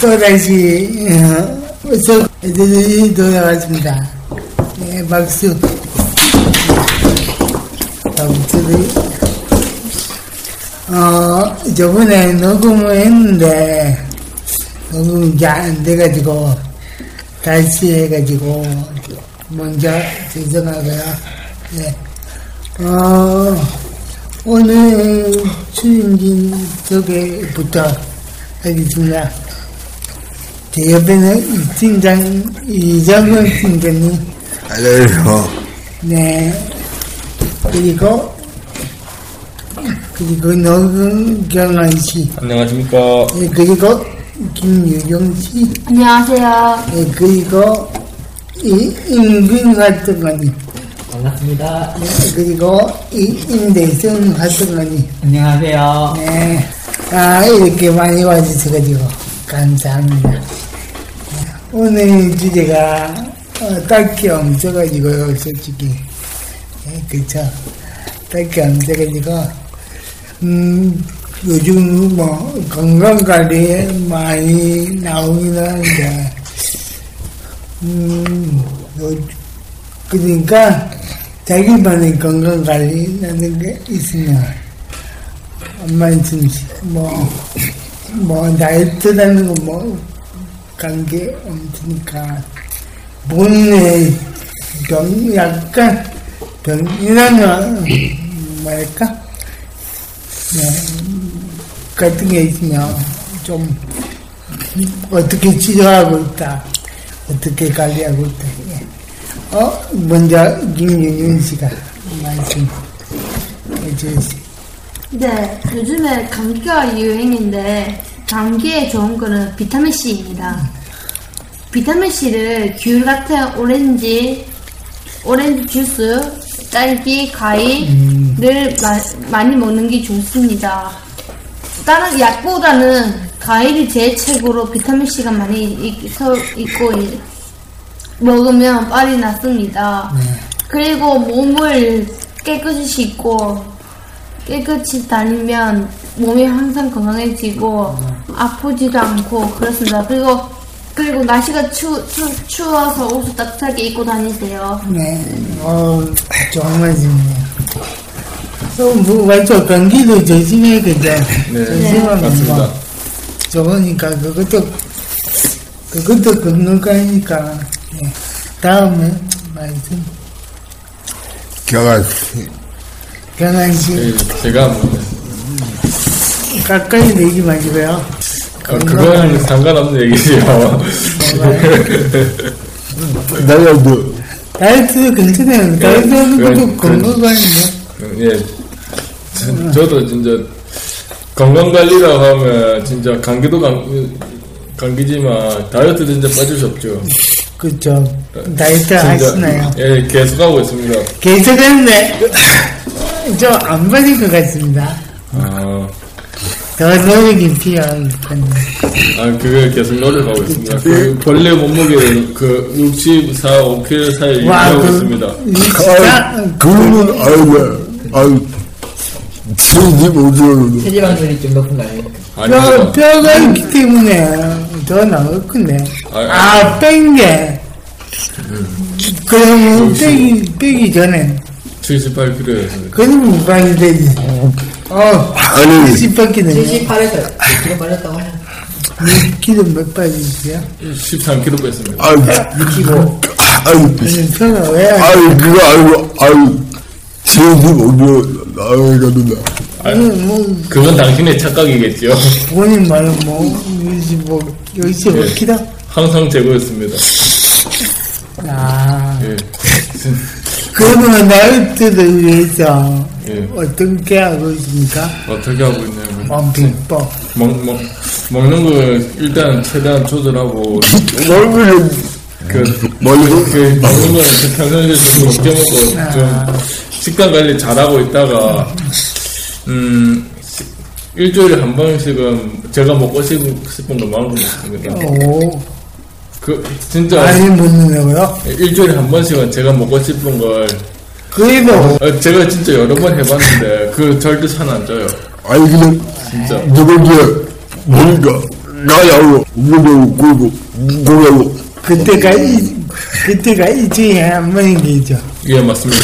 또다시 어, 어서 애들이 돌아왔습니다. 네, 박수. 박수들이 어 저번에 녹음을 했는데 녹음이 잘안 돼가지고 다시 해가지고 먼저 죄송하고요. 네. 어 오늘 출연진 소개부터 하겠습니다. 제 옆에는 이 팀장 이정은 팀장님, 알려요. 네 그리고 그리고 노경환 씨, 안녕하십니까. 네, 그리고 김유경 씨, 안녕하세요. 네, 그리고 이 임근 활동가님, 반갑습니다. 네, 그리고 이 임대성 활동가님, 안녕하세요. 네, 아 이렇게 많이 와주셔가지고 감사합니다. 네, 오늘 주제가 어, 딱히 없어가지고요, 솔직히. 네, 그쵸. 딱히 없어가지고, 음, 요즘 뭐, 건강관리에 많이 나오긴 하는데, 음, 요, 그러니까, 자기만의 건강관리라는 게 있으면, 한 말씀씩, 뭐, 뭐, 다이어트라는 거 뭐, 관계 없으니까, 본인의 병, 약간, 병이라는, 뭐랄까, 네, 같은 게 있으면, 좀, 어떻게 치료하고 있다, 어떻게 관리하고 있다, 예. 어, 먼저, 김윤윤 씨가 말씀 해 주세요. 네, 요즘에 감기가 유행인데 감기에 좋은 거는 비타민 C입니다. 비타민 C를 귤 같은 오렌지, 오렌지 주스, 딸기, 과일을 마- 많이 먹는 게 좋습니다. 다른 약보다는 과일이 제일 최고로 비타민 C가 많이 있어 있고 이- 먹으면 빨리 낫습니다. 그리고 몸을 깨끗이 씻고 깨끗이 다니면 몸이 항상 건강해지고 아프지도 않고 그렇습니다. 그리고 그리고 날씨가 추, 추, 추워서 옷을 따뜻하게 입고 다니세요. 네, 어, 말씀이네요. 또, 뭐, 완전 감기도 조심해야겠죠. 네, 조심하면 맞습니다. 뭐, 좋으니까, 그것도, 그것도 건강하니까, 네. 다음에, 말씀. 경아 씨, 예, 제가 뭐, 가까이 내지 마시고요. 어, 그거는 상관없는 얘기지요. 나도 뭐 다이어트도 괜찮아요. 다이어트 하는 그건- 것도 건강한데. 예, 저, 저도 진짜 건강 관리라고 하면 진짜 감기도 감, 감기지만 다이어트 진짜 빠질 수 없죠. 그쵸. 다이어트 하시나요? 예, 계속 하고 있습니다. 계속 했는 데, 저안 빠질 것 같습니다. 아, 더 노력이 필요한 건. 아 그걸 계속 노력하고 있습니다. 그 원래 몸무게를 그 64, 5kg 사이에 와, 유지하고 그, 있습니다. 진짜, 그러면 아이고 아유 체지 못하는 체지방률이 좀 높은 거 아니에요? 뼈. 뼈가 있기 때문에 더 나을 건데. 아, 아, 뺀 게. 그러면 빼기, 빼기 전에. 78kg였습니다. 그러면 빨리 되지. 어, 아니 10바퀴는 78에서 1kg 빠졌다고 하냐? 몇 킬로 몇 빠지세요? 13kg 뺐습니다. 아유 65. 아유, 아니, 편을 왜 안, 아유, 그거 아니고, 아유, 지혜님 오늘 나가거든요. 아니, 뭐, 그건 당신의 착각이겠죠. 본인 말은 뭐, 여기서 뭐, 여기서 예. 항상 제거했습니다. 아, 예. 그러면 나이트를 위해서 예. 어떻게 하고 있습니까? 어떻게 하고 있냐면 뭐, 비법. 먹, 먹, 먹는 거 일단 최대한 조절하고 먹으면, 그, 먹는 그 먹는 거는 그 평상시에 좀 적게 먹고 좀 식단 관리 잘하고 있다가 음 시- 일주일에 한 번씩은 제가 먹고 싶- 싶은 거 마음껏 먹습니다. 오, 그 진짜 많이 먹는다고요? 일주일에 한 번씩은 제가 먹고 싶은 걸 그래도, 어, 제가 진짜 여러 번 해봤는데 그 절대 산안 쪄요. 아니, 그냥, 진짜. 저번주에, 보니까, 나야고, 무거고, 굴고, 고라고, 그때가, 이, 그때가 일주일에 한 번이겠죠. 예 맞습니다.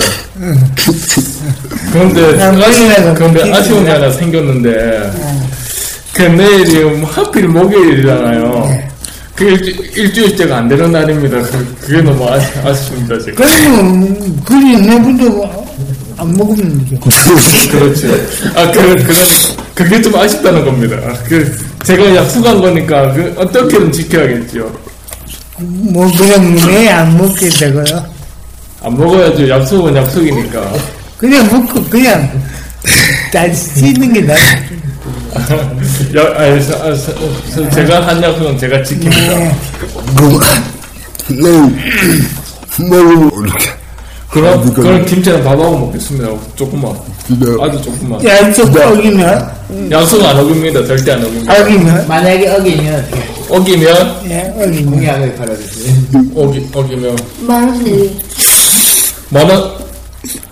그런데 그런데 아쉬운 게 마. 하나 생겼는데 그 내일이 뭐 하필 목요일이잖아요. 그 일주, 일주일째가 안 되는 날입니다. 그, 그게 너무 아, 아쉽습니다 지금. 그러면, 그리 내분도 안 먹으면 되죠. 그렇죠. 아, 그, 그건, 그게 좀 아쉽다는 겁니다. 그, 제가 약속한 거니까, 그, 어떻게든 지켜야겠죠. 뭐, 그냥 왜안 먹겠다고요? 안 먹어야죠. 약속은 약속이니까. 그냥 먹고, 그냥, 다시 씻는 게 나아. 야, 아니, 서- 아, 서- 서- 제가 한 약속은 제가 지킵니다. 그거, 내일, 먹으면, 이렇게, 그럼, 그럼 김치랑 밥하고 먹겠습니다. 조금만. 아주 조금만. 약속 어기면, 약속 안 어깁니다. 절대 안 어깁니다. 어기면, 만약에 어기면 어기면, 예, 어기면. 공약을 걸어주세요. 어기, 어기면, 만 원씩 내리. 만원,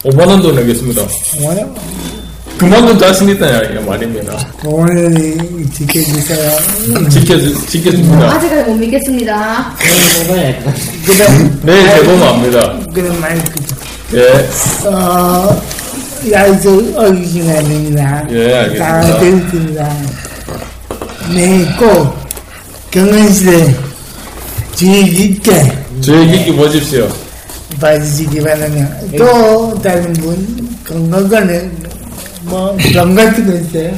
5만원도 내겠습니다. 오늘, 그만큼 자신 있다는 말입니다. 오늘 지켜주세요. 지켜, 지켜줍니다. 아직까지 못 믿겠습니다. 내일 먹어야. 그럼, 재보면 압니다. 그럼 마이크, 예, 어, 어기시면 안 됩니다. 예, 알겠습니다. 다 되겠습니다. 네, 꼭, 경은시대 주의 깊게 주의 깊게 보십시오. 봐주시기 바라며, 또, 다른 분, 건강관에, 뭐, 병 같은 거 있어요?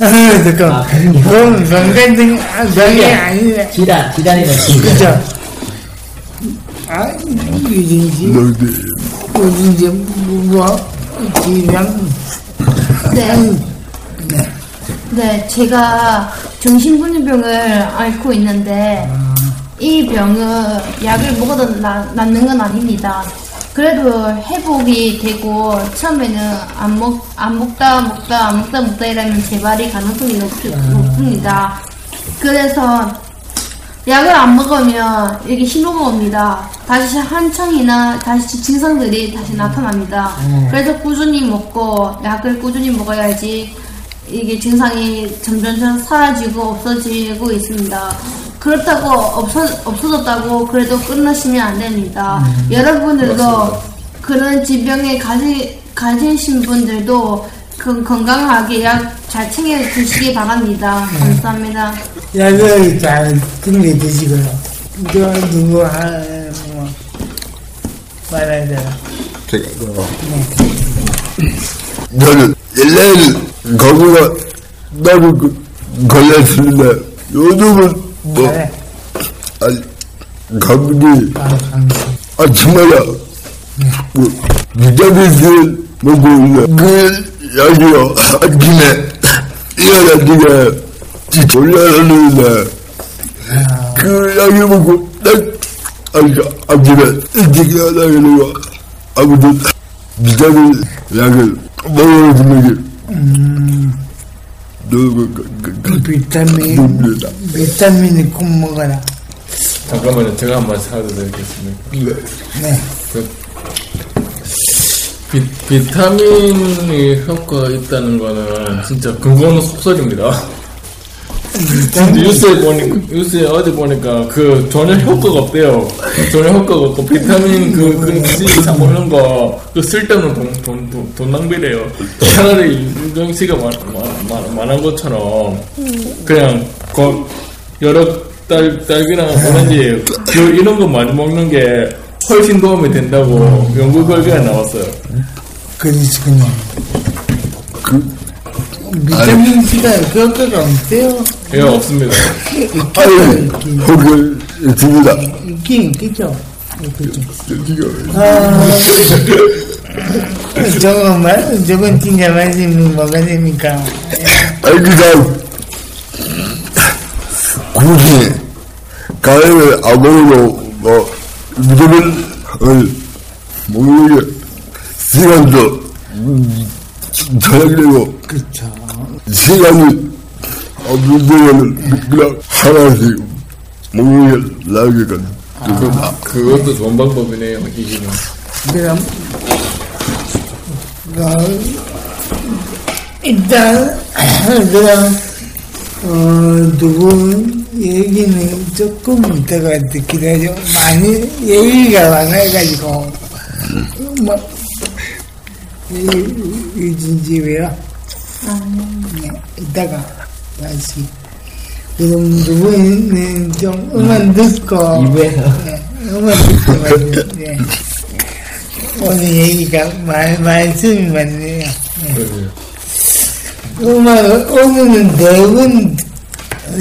아, 잠깐. 아, 그럼요. 그럼 병 같은 거, 아, 병이 아니네. 기단, 기단이면 기단. 그죠? 아, 유진씨, 너희들, 유진씨, 뭐, 지병, 네. 네, 제가 정신분리병을 앓고 있는데 이 병은 약을 먹어도 나, 낫는 건 아닙니다. 그래도 회복이 되고 처음에는 안 먹, 안 먹다 먹다 안 먹다 먹다 이러면 재발이 가능성이 높, 높습니다. 그래서 약을 안 먹으면 이게 신호가 옵니다. 다시 한청이나 다시 증상들이 다시 나타납니다. 그래서 꾸준히 먹고 약을 꾸준히 먹어야지 이게 증상이 점점 사라지고 없어지고 있습니다. 그렇다고 없어, 없어졌다고 그래도 끝나시면 안 됩니다. 여러분들도 그런 질병에 가지, 가지신 분들도 그 건강하게 약 잘 챙겨 드시기 바랍니다. 감사합니다. 약을 잘 챙겨 드시고요. 저, 누구, 하, 뭐, 말해야 되나. 제가, 어. 저는, 옛날에는, 거기가, 나도 그, 걸렸습니다. 요즘은, 뭐, 말해. 아니, 감기, 아. 아, 정말야. 뭐, 비타민을 먹고 있는 그 약이요. 아침에 일어나기가 진짜 올라가는데 그 약을 먹고 딱 아니, 아침에 일찍 일어나려고 아무튼 비타민 약을 먹어주는 게 그, 비타민, 겁니다. 비타민을 꼭 먹어라. 잠깐만요. 제가 한번 사도 되겠습니까? 네. 그, 비, 비타민이 효과가 있다는 거는 진짜 그거는 속설입니다. 뉴스에 보니까, 뉴스에 어제 보니까 그 전혀 효과가 없대요. 전혀 효과가 없고 비타민 그, 그, C 사먹는 거, 그 쓸데없는 돈, 돈, 돈, 돈 낭비래요. 차라리 윤정 씨가 말, 말, 말, 말한 것처럼 그냥 거, 여러 딸, 딸기랑 오렌지 그 이런 거 많이 먹는 게 훨씬 도움이 된다고 연구 결과가 나왔어요. 그러시군요. 비타민 C가 효과가 없대요. 예, 없습니다. 아유, 혹을 듭니다. 있긴 있겠죠. 아, 저거 말, 저건 진짜 말씀이 뭐가 됩니까? 아니, 그냥, 굳이, 안 먹어도, 뭐, 비타민을 먹는 게, 시간도, 음, 저녁이고, 그쵸. 시간이 없는 동안은 그냥 하나씩 먹는 게 나으니까. 그, 그것도 좋은 방법이네요, 이기는. 그럼, 어, 일단, 그럼, 어, 누구 얘기는 조금 이따가 듣기로 많이 얘기가 많아가지고, 뭐, 유진집이요? 네, 이따가 다시. 그럼 누구는 좀 음악 듣고, 2부에서 네, 음악 듣고. 네. 오늘 얘기가 말, 말씀이 많네요. 네. 음악, 오늘은 네 분,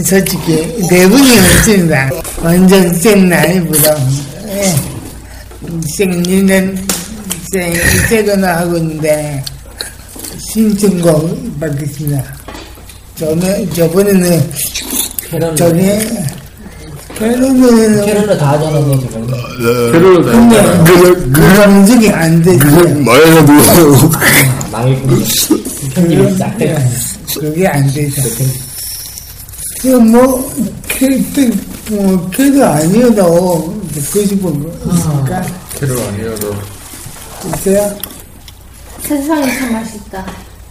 솔직히, 네 분이 없습니다. 완전 생나이보다, 예. 생리는, 생, 세거나 하고 있는데, 신청곡 받겠습니다. 저는, 저번에는, 캐롤 저게, 캐롤은, 캐롤로 다 하잖아요 지금 캐롤 근데, 나왔잖아요. 그냥, 그 감정이 안 되지. 그냥 말해도, 망했군요 편집이 싹 예, 돼. 그게 안 되죠. 그 뭐, 캐릭터, 뭐, 캐도 아니어도 듣고 싶은 거 캐롤 아니어도. 있어요? 세상이 참 맛있다.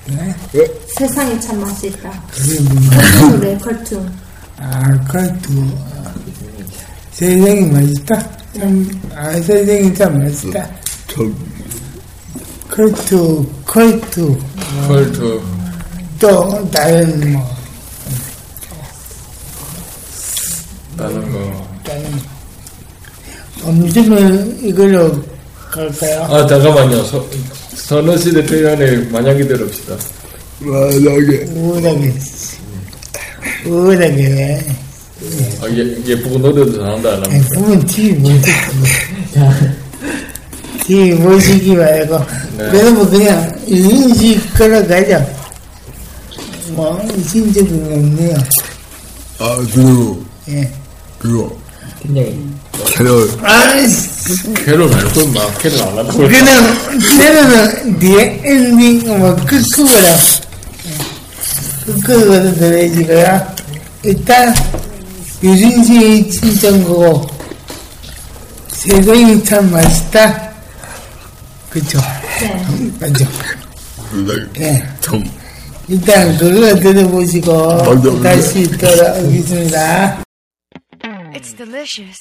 네? 세상이 참 맛있다. 뭐, 컬투 컬투. 아, 그것도, 세상이 맛있다? 참, 아, 세상이 참 맛있다. 참, 컬투, 컬투, 컬투. 또, 다른 뭐, 다른 거. 다른, 음식을 이걸로 갈까요? 아, 잠깐만요. 서, 선호시대 표현에 만약에 들읍시다. 만약에, 우울하게, 우울하게, 아, 예, 예쁘고 노래도 잘한다, 안 아니? 부분 TV 못 듣기. TV 보시기 말고, 네. 여러분 그냥 인식 걸어가죠. 뭐, 거 없네요. 아, 그리고, 예. 그거, 캐럴, 아이씨, 캐롤 말고 막 캐롤 안 하고. 그냥, 때로는 뒤에 엔딩, 뭐, 끝으로라. 끝으로 들어야지고요. 일단, 유진 씨의 친정곡, 세상이 참 맛있다. 그쵸? 네. 맞죠? 예. 참, 일단 그거 들어보시고 맞아. 다시 돌아오겠습니다. It's delicious.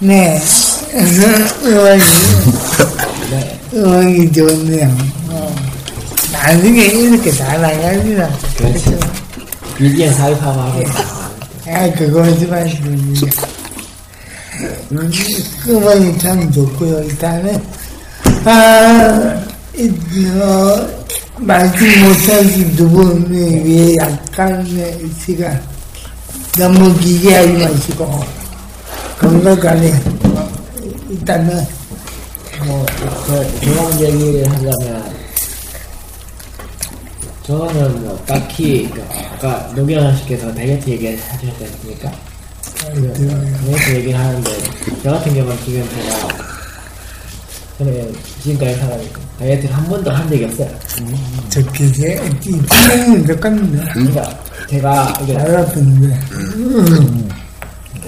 네. 음악이 좋네요. 어. 나중에 이렇게 다 나가리라. 그렇지. 비디오 사회파마 하고 아, 그거 하지 마시고. 음, 음악이 참 좋고요. 일단은, 아, 이, 어, 말씀 못하신 두 분을 위해 약간의 시간 너무 길게 하지 마시고 어, 일단은 뭐, 그, 종합 얘기를 하자면, 저는 뭐, 딱히, 그, 아까 노경환 씨께서 다이어트 얘기 하셨지 않습니까? 다이어트 얘기를 하는데, 저 같은 경우는 지금 제가, 저는 지금까지 살아니까 다이어트를 한 번도 한 적이 없어요. 제 분명히 똑같은데 그러니까, 제가, 이게, 알았는데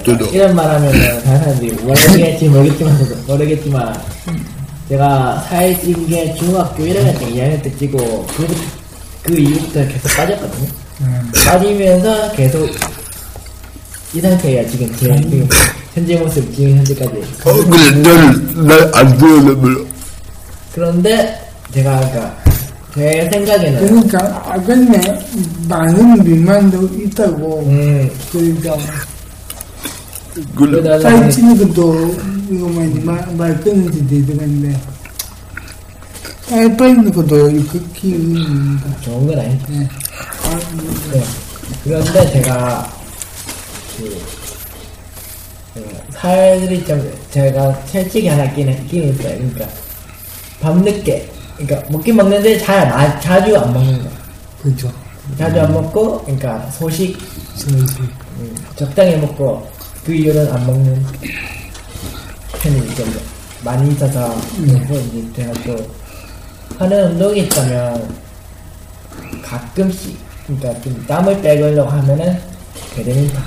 저도. 이런 말 하면은 다른 사람들이 모르겠지 모르겠지만 모르겠지만. 제가 살찐 게 중학교 1학년 때 2학년 때 찌고 그, 그 이후부터 계속 빠졌거든요. 빠지면서 계속 이 상태예요 지금 제 지금 현재 모습 지금 현재까지. 어, 그래 날날안 들으려면 그런데 제가 그러니까 제 생각에는 그러니까 아근에 많은 비만도 있다고 음. 그러니까 그래 살찌는 것도 이거만 말, 말 끊는지 되더라는데 살 빠지는 것도 극히 의미입니다 좋은 건 아니죠 네. 네. 그런데 제가 그, 그 살이 좀 제가 살찌게 하나 끼는 끼는 있어요. 그러니까 밤늦게 그러니까 먹긴 먹는데 잘 마- 자주 안 먹는 거. 그죠 자주 안 먹고 그러니까 소식 저기 음, 적당히 먹고 그 이후로는 안 먹는 편이 좀 많이 있어서 그리고 이제 제가 또 하는 운동이 있다면 가끔씩 그러니까 좀 땀을 빼려고 하면은 배드민턴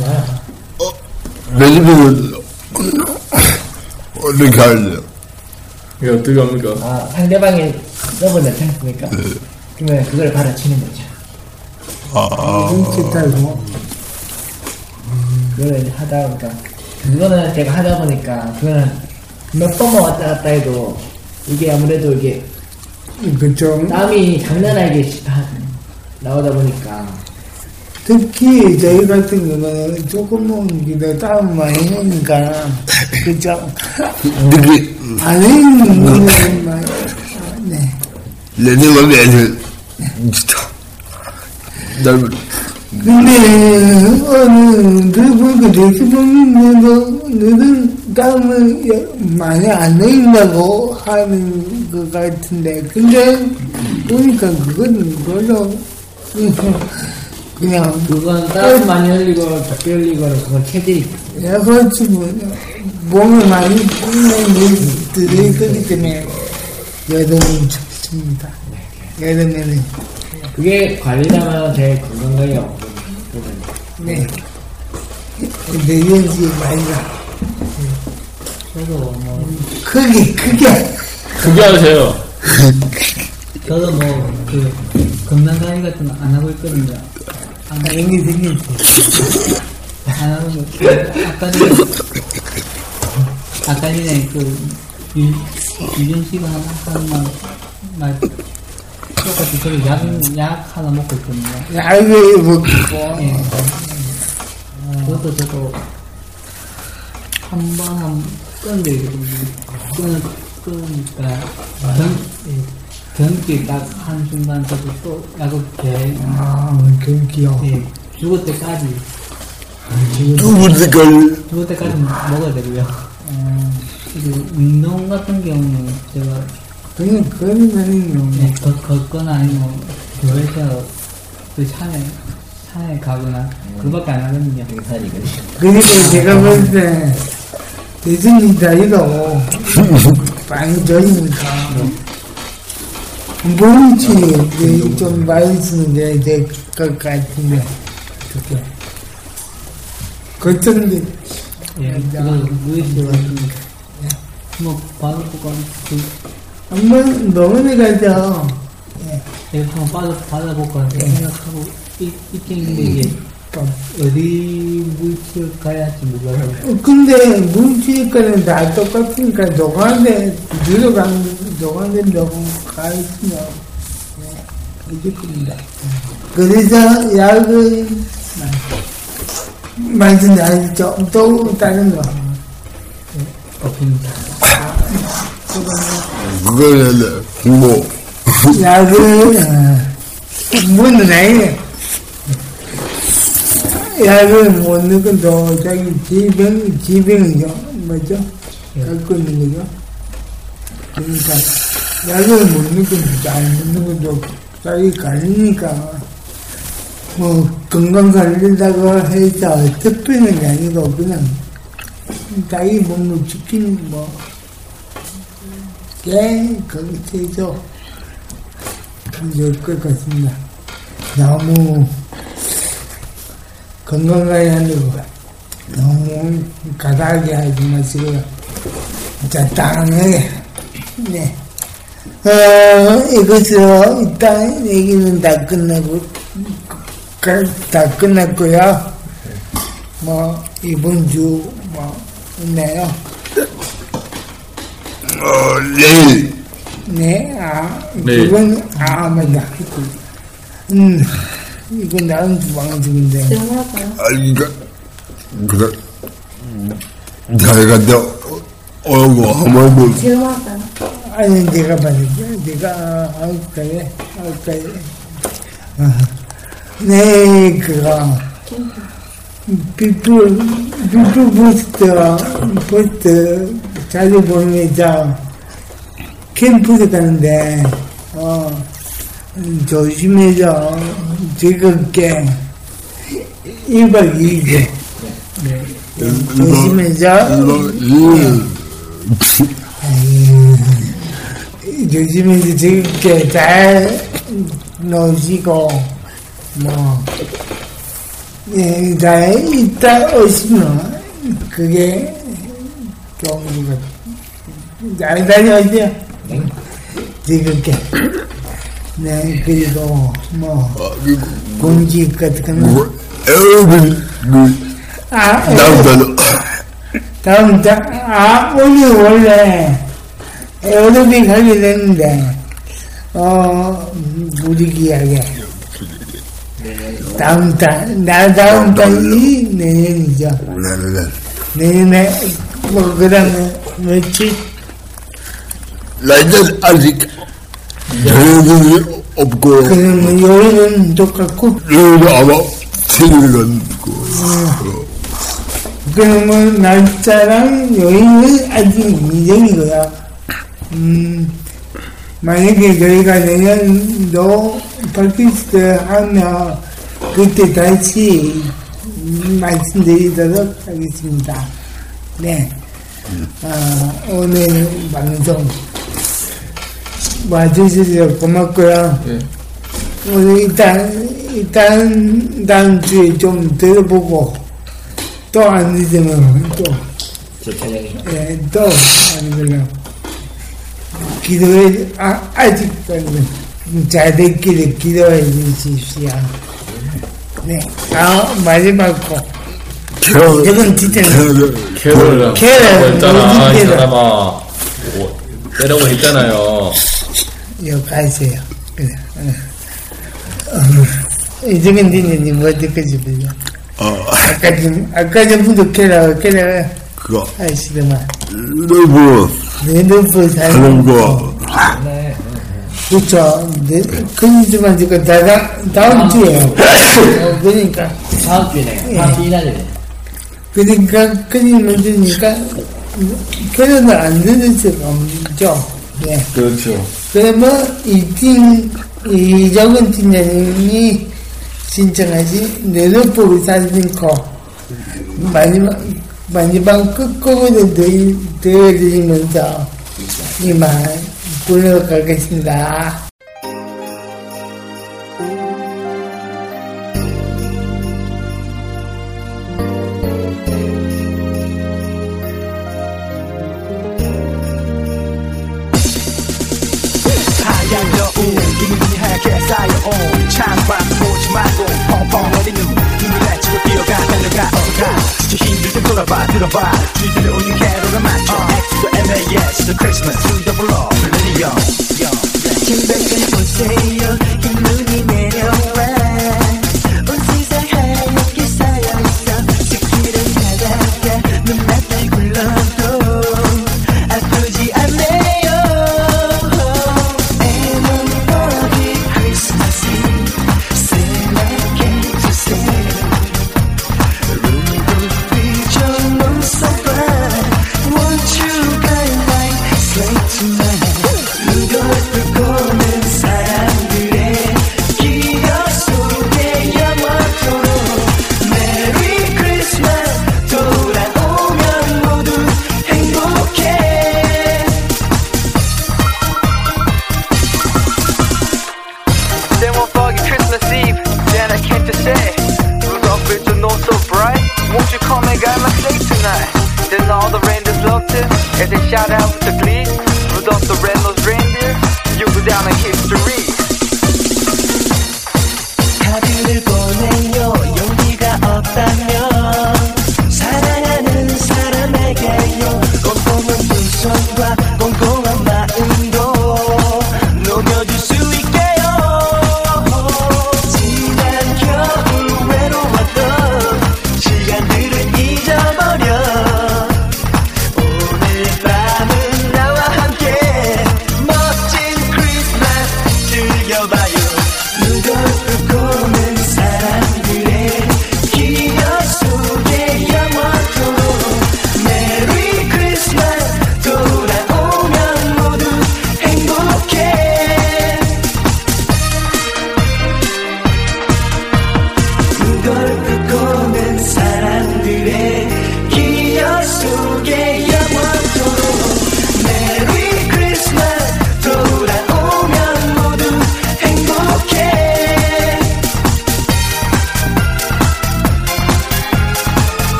나 매니저는 어떻게 할래요? 이게 어떻게 합니까? 아, 상대방이 서브 넣지 않습니까? 그러면 그걸 받아치는 거죠. 아, 눈치 달고 그걸 이제 하다 보니까. 그거는 제가 하다 보니까 그거는 몇 번만 왔다 갔다 해도 이게 아무래도 이게 그좀 땀이 장난 아니게 시- 하- 나오다 보니까. 특히 저희 같은 경우는 조금 먹는 게더 땀 많이 나니까 그죠 아, 네. 레니맘이 애들 진짜. 날 근데 어느 늘 보니까 내시 보면 너도 너는 땀을 여- 많이 안 흘린다고 하는 것 같은데. 근데 보니까 그건 별로 그냥 그건 땀 많이 흘리고 적게 흘리고는 그건 체질이 약간 지금 몸에 많이 뿌리는 들어있기 때문에 여름이 좋습니다. 여름에는 그게 관리자면 제일 건강해요. 네 내연지 많이 나 저도 뭐 크게 크게 그게 하세요. 저도 뭐 그 건강 관리 같은 거 안 하고 있거든요. 안, 생기 생겼지 안 하고 뭐, 그 아까 전에 아까 전에 그 유, 유준 씨가 한말 말 똑같이 저도 약, 약 하나 먹고 있거든요. 약을 먹고 예. 그것도 저도 한 번한 끊으니까 전 예, 전기 딱 한 순간 저도 또 약을 개아 경기요 예, 죽을 때까지 죽을 때까지 죽을 때까지 먹어야 되고요. 어, 운동 같은 경우는 제가 그냥 그러면은요. 예, 걷, 걷거나 아니면 교회에서 그 산에 산에 가거나 그밖에 안 하거든요. 그리고 제가 볼때 대중이 다이도 많이 저리니까 몸치 좀 많이 쓰는 게 될것 같은데. 그게. 걱정돼. 예, 그거 무의식해가지고 뭐 받아보고 그 한번 병원에 가서 내가 한번 받아 받아볼까 생각하고 있, 있긴 있는데 이게 어디 물질 가야지 몰라요. 어, 근데 문치니까는 다 똑같으니까 노가대 들어간 노가대 병원 가 있으면 네, 이길 겁니다. 그래서 약을 만든 아시죠? 또 다른 거. 없습니다. 그거는 뭐 어, 뭐는 아니네. 약을 못 넣어도 자기 지병 지병이죠, 뭐죠? 갖고 있는 거죠. 그러니까 약을 못 넣고 잘못 넣어도 자기 가리니까 뭐 건강 관리다고 해서 특별한 게 아니고 그냥 자기 몸을 지키는 뭐 예, 거기서 좋을 것 같습니다. 너무 건강하게 하려고 너무 가다하게 하지 마시고요. 적당하게. 네. 어, 이것으로 일단 얘기는 다 끝나고, 그- 다 끝났고요. 뭐, 이번 주, 뭐, 있나요? 어, 내일 네, 아, 네. 그건, 아, 맞다. 음, 이건 다음 주 방송인데. 들어갈까요? 아 이거 그래 잘 갔다 오고 한번 뭐 들어갈까요? 아니, 내가 받을게. 내가 할까요? 할까요? 아, 네, 그거. 비프, 비프 포스터, 포스트 자주 보내자. 캠프에 가는데, 어, 음, 조심해서 즐겁게 1박 2일. 네. 조심해서. 아유, 요즘에 즐겁게 잘 노시고, 뭐, 예, 잘 있다 오시면, 그게 좋은 것 같아요. 잘 다녀오세요. 즐겁게. 네, 그리고, 뭐, 공직 같은 거. 에어비 아, 남자는 다음 달, 아, 오늘 원래 에어로빅 하게 됐는데, 어, 무리기하게. 다음 달, 나 다음 달이 내년이죠. 네네네 내년에, 그 다음에 며칠, 나이는 아직 게 없고 그러면 여름은 똑같고, 여기도 아마 생일은 있고 그러면 날짜랑 여행은 아직 미정이고요. 음, 만약에 저희가 내년도 팟캐스트 하면 그때 다시 음, 말씀드리도록 하겠습니다. 네. 아, 오늘 방송 와주셔서 고맙고요. 예. 오늘 일단, 일단 다음 주에 좀 들어보고 또 안 되면 또. 예, 또 아니면 기도해, 아, 아직까지는 잘 됐기를 기도해 주십시오. 네. 아, 마지막 거. 캐롤 이건 진짜 캐롤 캐롤, 했잖아 이 캐롤. 사람아 뭐, 때려고 했잖아요 이거 가세요. 그래. 어. 니는 뭐 어디까지 보죠? 어 아까 좀, 아까 전부터 캐라, 캐라 그거. 너무 내놓고 하는 살고. 거 그렇죠. 네, 그니지만 지금 다음, 다음 주에. 어, 그러니까. 다음 주에네. 다음 주 일하네. 그러니까, 되니까, 결혼을 안 되는 수가 없죠. 예. 그렇죠 그러면 이팀 이정은 팀장님이 신청하신 내로보고 사진코 마지막 마지막 끝곡으로 들려드리면서 이만 보내가겠습니다. goodbye. Do you little you care to the match? Uh, the MAS, the Christmas.